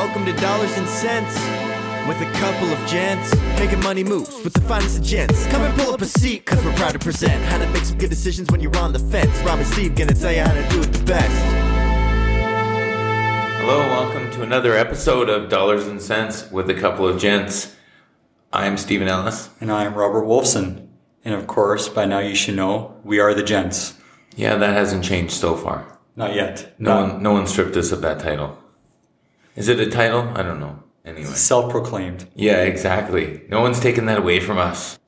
Welcome to Dollars and Cents with a couple of gents making money moves with the finest of gents. Come and pull up a seat, cause we're proud to present how to make some good decisions when you're on the fence. Rob and Steve gonna tell you how to do it the best. Hello, welcome to another episode of Dollars and Cents with a couple of gents. I'm Stephen Ellis. And I am Robert Wolfson. And of course, by now you should know, we are the gents. Yeah, that hasn't changed so far. Not yet. No Not one, no one stripped us of that title. Is it a title? I don't know. Anyway. self-proclaimed. Yeah, exactly. No one's taken that away from us.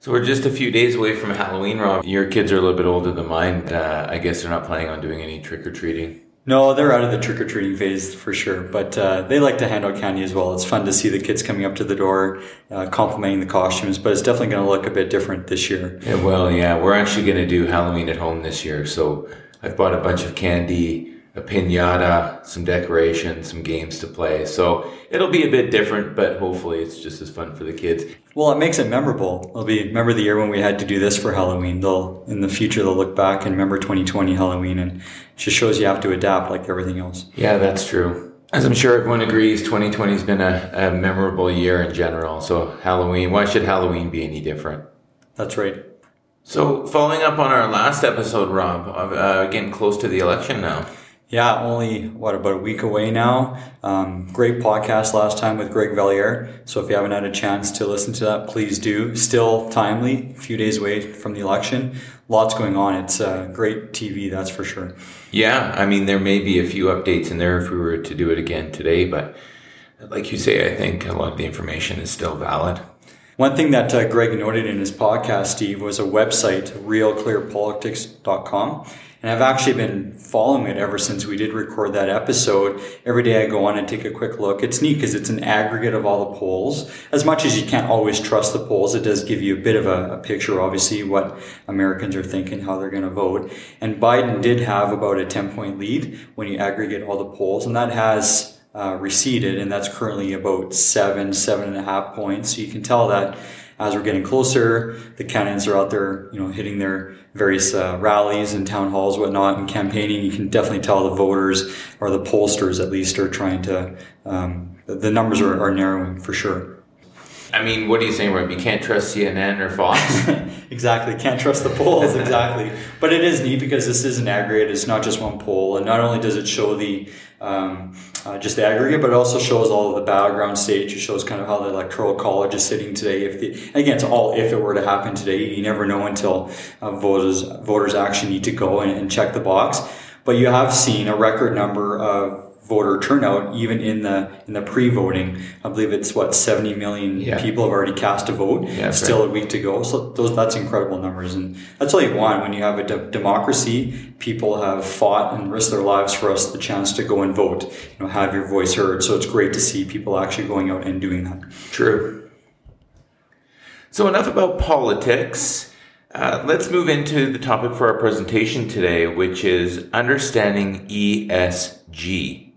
So we're just a few days away from Halloween, Rob. Your kids are a little bit older than mine. Uh, I guess they're not planning on doing any trick or treating. No, they're out of the trick-or-treating phase for sure, but uh, they like to hand out candy as well. It's fun to see the kids coming up to the door, uh, complimenting the costumes, but it's definitely going to look a bit different this year. Yeah, well, yeah, we're actually going to do Halloween at home this year. So I've bought a bunch of candy, a pinata, some decorations, some games to play. So it'll be a bit different, but hopefully it's just as fun for the kids. Well, it makes it memorable. It'll be remember the year when we had to do this for Halloween. They'll in the future they'll look back and remember 2020 Halloween, and it just shows you have to adapt like everything else. Yeah, that's true. As I'm sure everyone agrees, 2020 has been a, a memorable year in general. So Halloween, why should Halloween be any different? That's right. So following up on our last episode, Rob, of, uh, getting close to the election now. Yeah, only what about a week away now. Um, great podcast last time with Greg Valliere. So if you haven't had a chance to listen to that, please do. Still timely, a few days away from the election. Lots going on. It's uh, great TV, that's for sure. Yeah, I mean, there may be a few updates in there if we were to do it again today, but like you say, I think a lot of the information is still valid. One thing that uh, Greg noted in his podcast, Steve, was a website, realclearpolitics.com. And I've actually been following it ever since we did record that episode. Every day I go on and take a quick look. It's neat because it's an aggregate of all the polls. As much as you can't always trust the polls, it does give you a bit of a, a picture, obviously, what Americans are thinking, how they're going to vote. And Biden did have about a 10 point lead when you aggregate all the polls, and that has uh, receded, and that's currently about seven, seven and a half points. So you can tell that as we're getting closer, the candidates are out there, you know, hitting their various uh, rallies and town halls, whatnot, and campaigning. You can definitely tell the voters or the pollsters, at least, are trying to. Um, the numbers are, are narrowing for sure. I mean, what are you saying, Rob? You can't trust CNN or Fox? exactly. Can't trust the polls. Exactly. but it is neat because this is an aggregate. It's not just one poll. And not only does it show the, um, uh, just the aggregate, but it also shows all of the battleground states. It shows kind of how the electoral college is sitting today. If the, again, it's all if it were to happen today. You never know until uh, voters, voters actually need to go and, and check the box. But you have seen a record number of voter turnout even in the in the pre-voting i believe it's what 70 million Yeah. people have already cast a vote. Yeah, still a week to go. So those that's incredible numbers. And that's all you want. When you have a de- democracy people have fought and risked their lives for us the chance to go and vote you know have your voice heard. So it's great to see people actually going out and doing that. True. So, enough about politics. Uh, let's move into the topic for our presentation today, which is understanding ESG,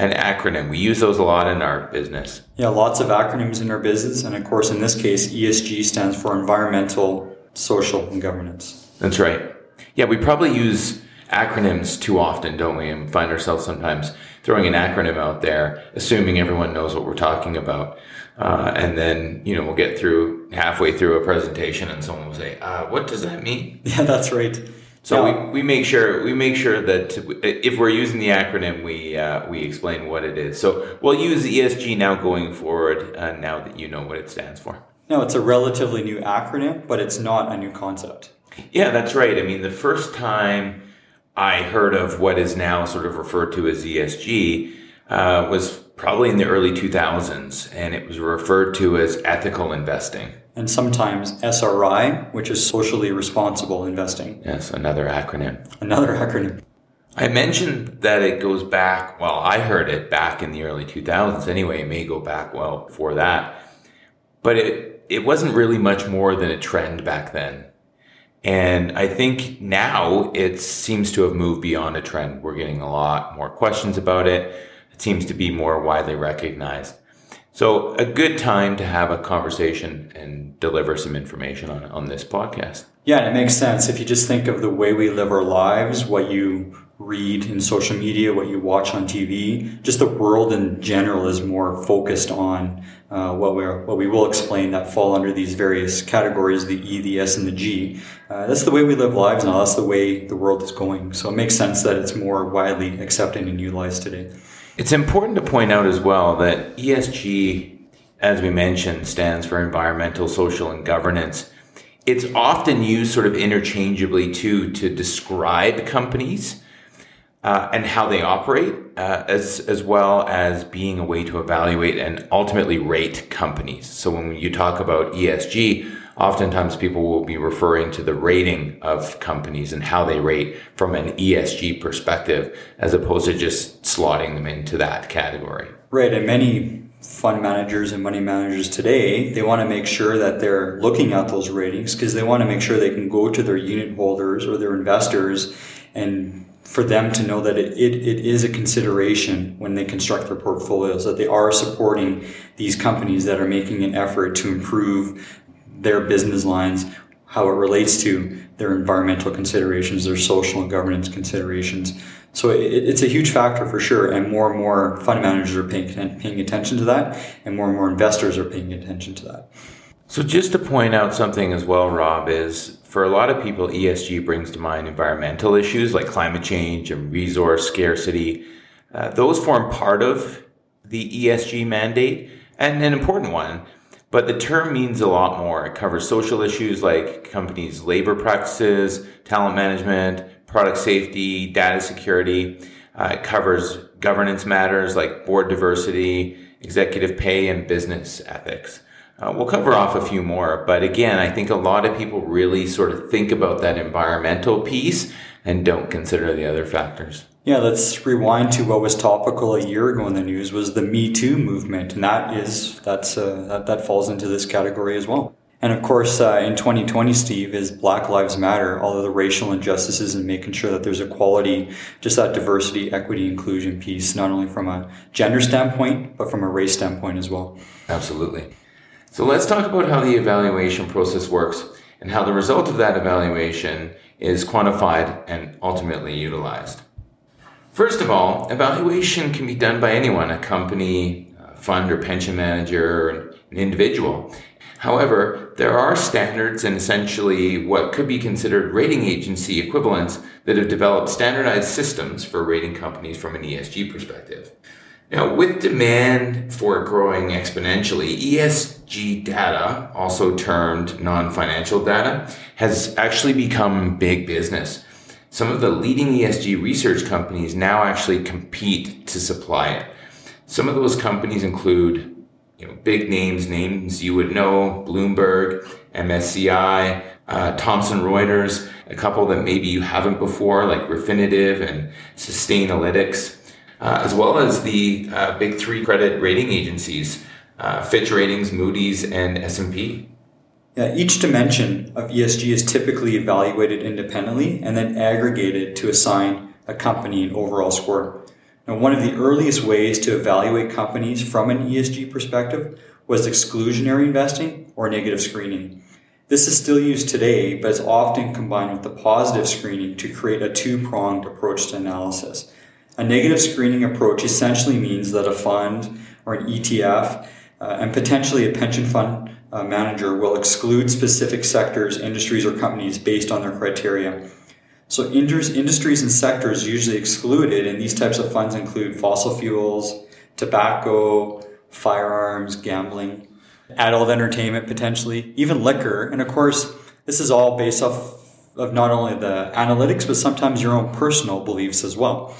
an acronym. We use those a lot in our business. yeah lots of acronyms in our business and of course in this case esg stands for environmental social and governance That's right. Yeah, we probably use acronyms too often, don't we? And find ourselves sometimes throwing an acronym out there, assuming everyone knows what we're talking about. Uh, and then, you know, we'll get through halfway through a presentation and someone will say, uh, what does that mean? yeah that's right So Yeah. we, we make sure we make sure that if we're using the acronym, we uh, we explain what it is. So we'll use ESG now going forward. Uh, now that you know what it stands for. No, it's a relatively new acronym, but it's not a new concept. Yeah, that's right. I mean, the first time I heard of what is now sort of referred to as ESG uh, was probably in the early 2000s, and it was referred to as ethical investing. And sometimes SRI, which is socially responsible investing. Yes, another acronym. Another acronym. I mentioned that it goes back, well, I heard it back in the early 2000s anyway. It may go back well before that. But it, it wasn't really much more than a trend back then. And I think now it seems to have moved beyond a trend. We're getting a lot more questions about it. Seems to be more widely recognized. So a good time to have a conversation and deliver some information on, on this podcast. Yeah, and it makes sense if you just think of the way we live our lives, what you read in social media, what you watch on TV. Just the world in general is more focused on uh, what we what we will explain that fall under these various categories: the E, the S, and the G. Uh, that's the way we live lives now. That's the way the world is going. So it makes sense that it's more widely accepted and utilized today. It's important to point out as well that ESG, as we mentioned, stands for environmental, social, and governance. It's often used sort of interchangeably too to describe companies uh, and how they operate, uh, as as well as being a way to evaluate and ultimately rate companies. So when you talk about ESG, oftentimes people will be referring to the rating of companies and how they rate from an ESG perspective, as opposed to just slotting them into that category. Right, and many fund managers and money managers today, they want to make sure that they're looking at those ratings because they want to make sure they can go to their unit holders or their investors and for them to know that it, it, it is a consideration when they construct their portfolios, that they are supporting these companies that are making an effort to improve their business lines, how it relates to their environmental considerations, their social and governance considerations. So it, it's a huge factor for sure, and more and more fund managers are paying, paying attention to that, and more and more investors are paying attention to that. So just to point out something as well, Rob, is for a lot of people, ESG brings to mind environmental issues like climate change and resource scarcity. Uh, those form part of the ESG mandate and an important one. But the term means a lot more. It covers social issues like companies' labor practices, talent management, product safety, data security. Uh, it covers governance matters like board diversity, executive pay, and business ethics. Uh, we'll cover off a few more, but again, I think a lot of people really sort of think about that environmental piece and don't consider the other factors. Yeah, let's rewind to what was topical a year ago in the news was the Me Too movement, and that is that's uh, that, that falls into this category as well. And of course, uh, in 2020, Steve, is Black Lives Matter, all of the racial injustices and making sure that there's equality, just that diversity, equity, inclusion piece, not only from a gender standpoint, but from a race standpoint as well. Absolutely. So let's talk about how the evaluation process works and how the result of that evaluation is quantified and ultimately utilized. First of all, evaluation can be done by anyone, a company, a fund or pension manager, or an individual. However, there are standards and essentially what could be considered rating agency equivalents that have developed standardized systems for rating companies from an ESG perspective. Now, with demand for growing exponentially, ESG data, also termed non-financial data, has actually become big business. Some of the leading ESG research companies now actually compete to supply it. Some of those companies include you know, big names, names you would know, Bloomberg, MSCI, uh, Thomson Reuters, a couple that maybe you haven't before, like Refinitiv and Sustainalytics uh, as well as the uh, big three credit rating agencies, uh, Fitch Ratings, Moody's, and S&P. Yeah, each dimension of ESG is typically evaluated independently and then aggregated to assign a company an overall score. Now, one of the earliest ways to evaluate companies from an ESG perspective was exclusionary investing or negative screening. This is still used today, but it's often combined with the positive screening to create a two pronged approach to analysis. A negative screening approach essentially means that a fund or an ETF uh, and potentially a pension fund uh, manager will exclude specific sectors, industries, or companies based on their criteria. So industries and sectors usually excluded in these types of funds include fossil fuels, tobacco, firearms, gambling, adult entertainment potentially, even liquor. And of course, this is all based off of not only the analytics, but sometimes your own personal beliefs as well.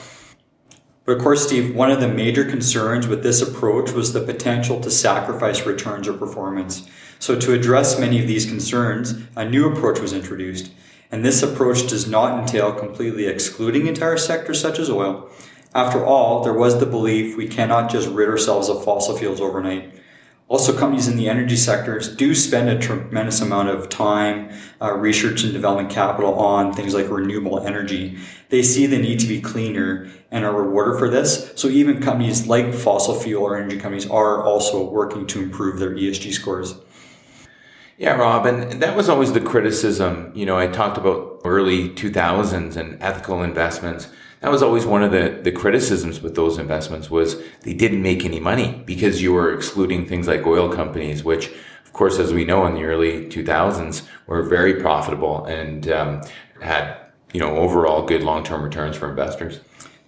But of course, Steve, one of the major concerns with this approach was the potential to sacrifice returns or performance. So, to address many of these concerns, a new approach was introduced. And this approach does not entail completely excluding entire sectors such as oil. After all, there was the belief we cannot just rid ourselves of fossil fuels overnight. Also, companies in the energy sectors do spend a tremendous amount of time, uh, research and development capital on things like renewable energy. They see the need to be cleaner and are rewarded for this. So even companies like fossil fuel or energy companies are also working to improve their ESG scores. Yeah, Rob, and that was always the criticism. You know, I talked about early 2000s and ethical investments. That was always one of the, the criticisms with those investments was they didn't make any money because you were excluding things like oil companies, which of course, as we know in the early 2000s were very profitable and um, had, you know, overall good long-term returns for investors.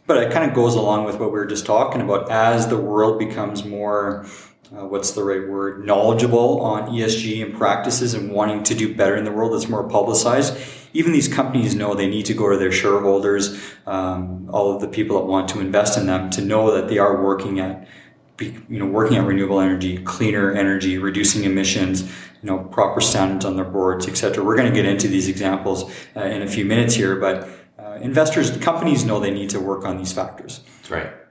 But it kind of goes along with what we were just talking about. As the world becomes more uh, what's the right word, knowledgeable on ESG and practices and wanting to do better in the world that's more publicized. Even these companies know they need to go to their shareholders, um, all of the people that want to invest in them, to know that they are working at, you know, working at renewable energy, cleaner energy, reducing emissions, you know, proper standards on their boards, etc. We're going to get into these examples uh, in a few minutes here, but uh, investors, companies know they need to work on these factors. That's right.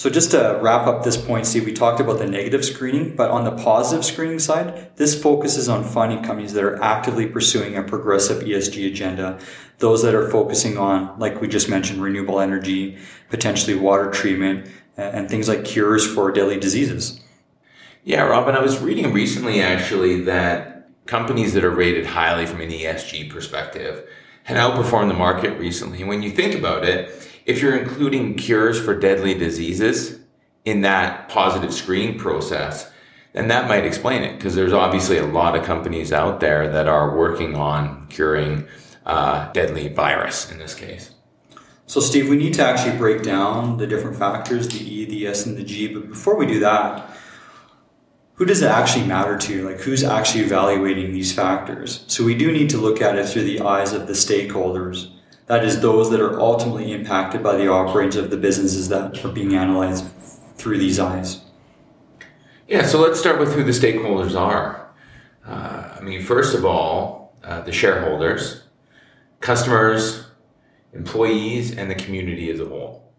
So just to wrap up this point, Steve, we talked about the negative screening, but on the positive screening side, this focuses on finding companies that are actively pursuing a progressive ESG agenda. Those that are focusing on, like we just mentioned, renewable energy, potentially water treatment, and things like cures for deadly diseases. Yeah, Robin, I was reading recently actually that companies that are rated highly from an ESG perspective had outperformed the market recently. When you think about it, if you're including cures for deadly diseases in that positive screening process, then that might explain it because there's obviously a lot of companies out there that are working on curing uh, deadly virus in this case. So, Steve, we need to actually break down the different factors the E, the S, and the G. But before we do that, who does it actually matter to? Like, who's actually evaluating these factors? So, we do need to look at it through the eyes of the stakeholders that is, those that are ultimately impacted by the operations of the businesses that are being analyzed through these eyes. Yeah, so let's start with who the stakeholders are. Uh, I mean, first of all, uh, the shareholders, customers, employees, and the community as a whole.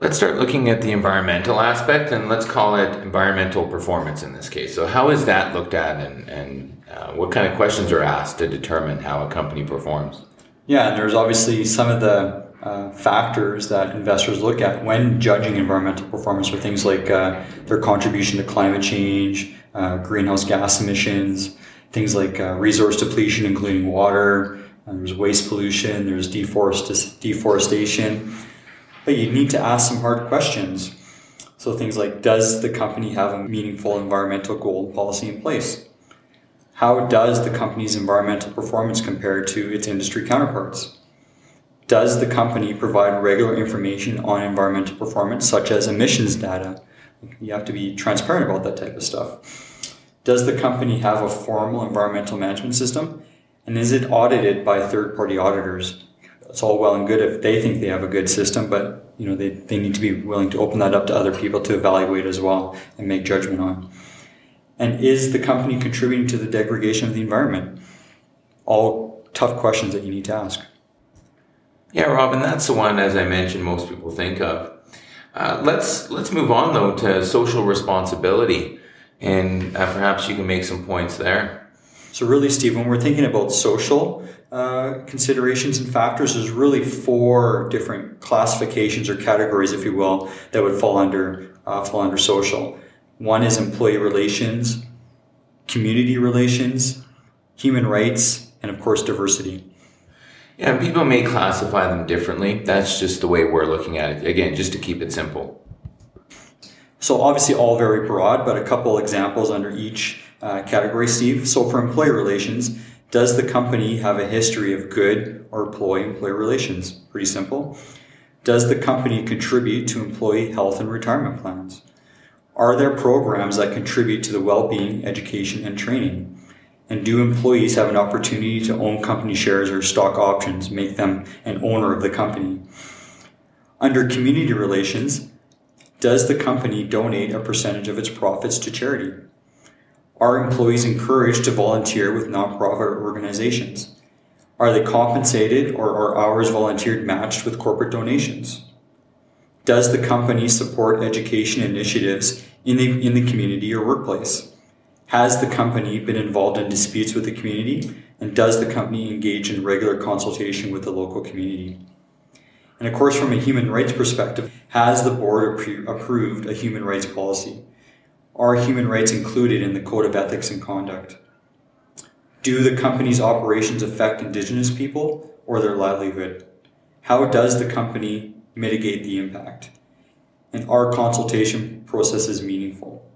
Let's start looking at the environmental aspect and let's call it environmental performance in this case. So, how is that looked at and, and uh, what kind of questions are asked to determine how a company performs? Yeah, and there's obviously some of the uh, factors that investors look at when judging environmental performance are things like uh, their contribution to climate change, uh, greenhouse gas emissions, things like uh, resource depletion, including water, uh, there's waste pollution, there's deforest- deforestation. But you need to ask some hard questions. So things like, does the company have a meaningful environmental goal and policy in place? How does the company's environmental performance compare to its industry counterparts? Does the company provide regular information on environmental performance, such as emissions data? You have to be transparent about that type of stuff. Does the company have a formal environmental management system? And is it audited by third party auditors? It's all well and good if they think they have a good system, but you know they, they need to be willing to open that up to other people to evaluate as well and make judgment on. And is the company contributing to the degradation of the environment? All tough questions that you need to ask. Yeah, Robin, that's the one, as I mentioned, most people think of. Uh, let's let's move on though to social responsibility, and uh, perhaps you can make some points there. So, really, Steve, when we're thinking about social uh, considerations and factors, there's really four different classifications or categories, if you will, that would fall under uh, fall under social. One is employee relations, community relations, human rights, and of course, diversity. Yeah, people may classify them differently. That's just the way we're looking at it. Again, just to keep it simple. So, obviously, all very broad, but a couple examples under each uh, category, Steve. So, for employee relations, does the company have a history of good or employee employee relations? Pretty simple. Does the company contribute to employee health and retirement plans? Are there programs that contribute to the well being, education, and training? And do employees have an opportunity to own company shares or stock options, make them an owner of the company? Under community relations, does the company donate a percentage of its profits to charity? Are employees encouraged to volunteer with nonprofit organizations? Are they compensated or are hours volunteered matched with corporate donations? Does the company support education initiatives in the, in the community or workplace? Has the company been involved in disputes with the community? And does the company engage in regular consultation with the local community? And of course, from a human rights perspective, has the board approved a human rights policy? Are human rights included in the code of ethics and conduct? Do the company's operations affect Indigenous people or their livelihood? How does the company mitigate the impact? And are consultation processes meaningful?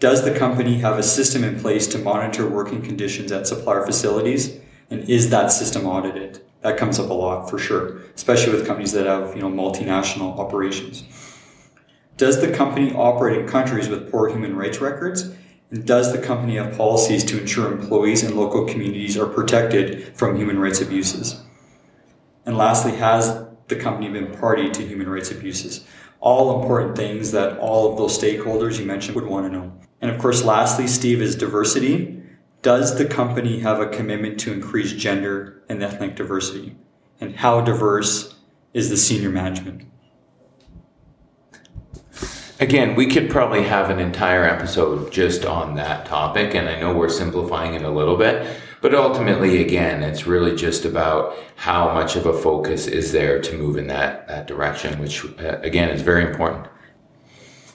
Does the company have a system in place to monitor working conditions at supplier facilities? And is that system audited? That comes up a lot for sure, especially with companies that have, you know, multinational operations. Does the company operate in countries with poor human rights records? And does the company have policies to ensure employees and local communities are protected from human rights abuses? And lastly, has the company been party to human rights abuses? All important things that all of those stakeholders you mentioned would want to know. And of course, lastly, Steve, is diversity. Does the company have a commitment to increase gender and ethnic diversity? And how diverse is the senior management? Again, we could probably have an entire episode just on that topic, and I know we're simplifying it a little bit, but ultimately, again, it's really just about how much of a focus is there to move in that, that direction, which, uh, again, is very important.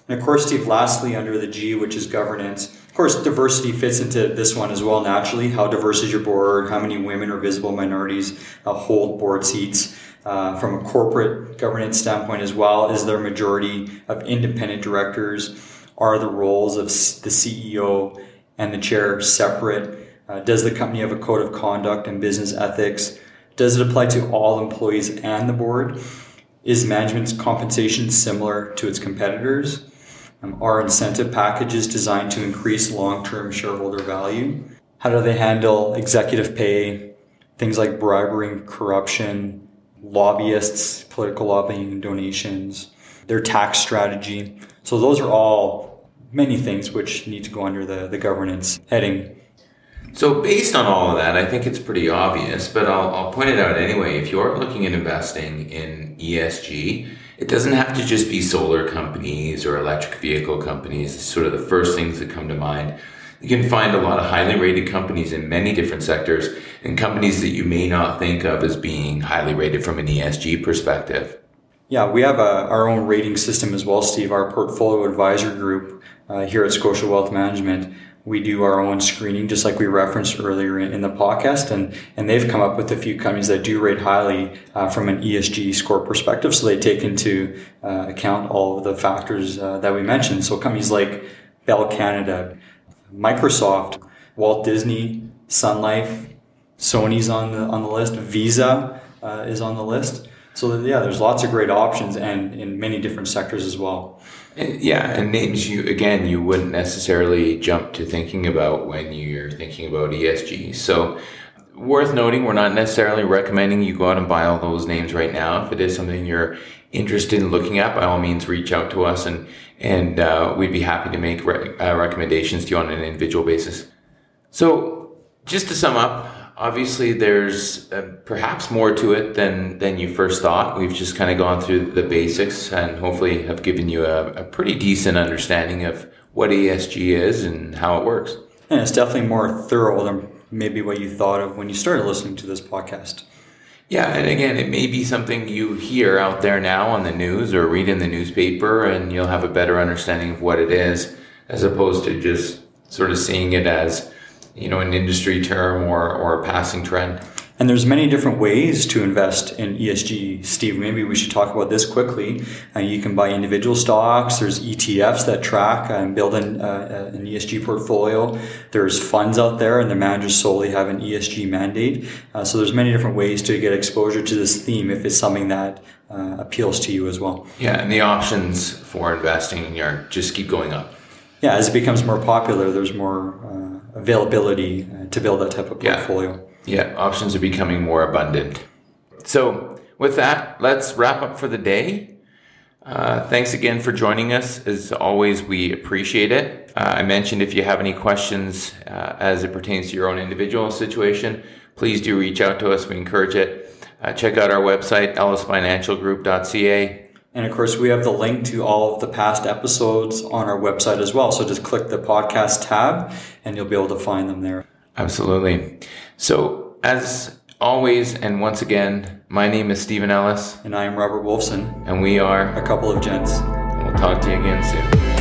And of course, Steve, lastly, under the G, which is governance, of course, diversity fits into this one as well naturally. How diverse is your board? How many women or visible minorities uh, hold board seats? Uh, from a corporate governance standpoint as well, is there a majority of independent directors? Are the roles of the CEO and the chair separate? Uh, does the company have a code of conduct and business ethics? Does it apply to all employees and the board? Is management's compensation similar to its competitors? Um, are incentive packages designed to increase long term shareholder value? How do they handle executive pay, things like bribery and corruption, lobbyists, political lobbying, donations, their tax strategy? So, those are all many things which need to go under the, the governance heading. So, based on all of that, I think it's pretty obvious, but I'll, I'll point it out anyway. If you're looking at investing in ESG, it doesn't have to just be solar companies or electric vehicle companies. It's sort of the first things that come to mind. You can find a lot of highly rated companies in many different sectors and companies that you may not think of as being highly rated from an ESG perspective. Yeah, we have a, our own rating system as well, Steve. Our portfolio advisor group uh, here at Scotia Wealth Management we do our own screening, just like we referenced earlier in, in, the podcast, and and they've come up with a few companies that do rate highly uh, from an ESG score perspective. So they take into uh, account all of the factors uh, that we mentioned. So companies like Bell Canada, Microsoft, Walt Disney, Sun Life, Sony's on the on the list, Visa uh, is on the list. So yeah, there's lots of great options, and in many different sectors as well. Yeah, and names you again you wouldn't necessarily jump to thinking about when you're thinking about ESG. So worth noting, we're not necessarily recommending you go out and buy all those names right now. If it is something you're interested in looking at, by all means, reach out to us and and uh, we'd be happy to make re- uh, recommendations to you on an individual basis. So just to sum up, obviously there's uh, perhaps more to it than than you first thought. We've just kind of gone through the basics and hopefully have given you a, a, pretty decent understanding of what ESG is and how it works. And it's definitely more thorough than maybe what you thought of when you started listening to this podcast. Yeah, and again, it may be something you hear out there now on the news or read in the newspaper, and you'll have a better understanding of what it is, as opposed to just sort of seeing it as you know, an industry term or, or a passing trend. And there's many different ways to invest in ESG. Steve, maybe we should talk about this quickly. Uh, you can buy individual stocks. There's ETFs that track and build an, uh, an ESG portfolio. There's funds out there, and the managers solely have an ESG mandate. Uh, so there's many different ways to get exposure to this theme if it's something that uh, appeals to you as well. Yeah, and the options for investing are just keep going up. Yeah, as it becomes more popular, there's more uh, availability uh, to build that type of portfolio. Yeah. yeah, options are becoming more abundant. So, with that, let's wrap up for the day. Uh, thanks again for joining us. As always, we appreciate it. Uh, I mentioned if you have any questions uh, as it pertains to your own individual situation, please do reach out to us. We encourage it. Uh, check out our website, ellisfinancialgroup.ca. And of course, we have the link to all of the past episodes on our website as well. So just click the podcast tab and you'll be able to find them there. Absolutely. So, as always, and once again, my name is Stephen Ellis. And I am Robert Wolfson. And we are a couple of gents. And we'll talk to you again soon.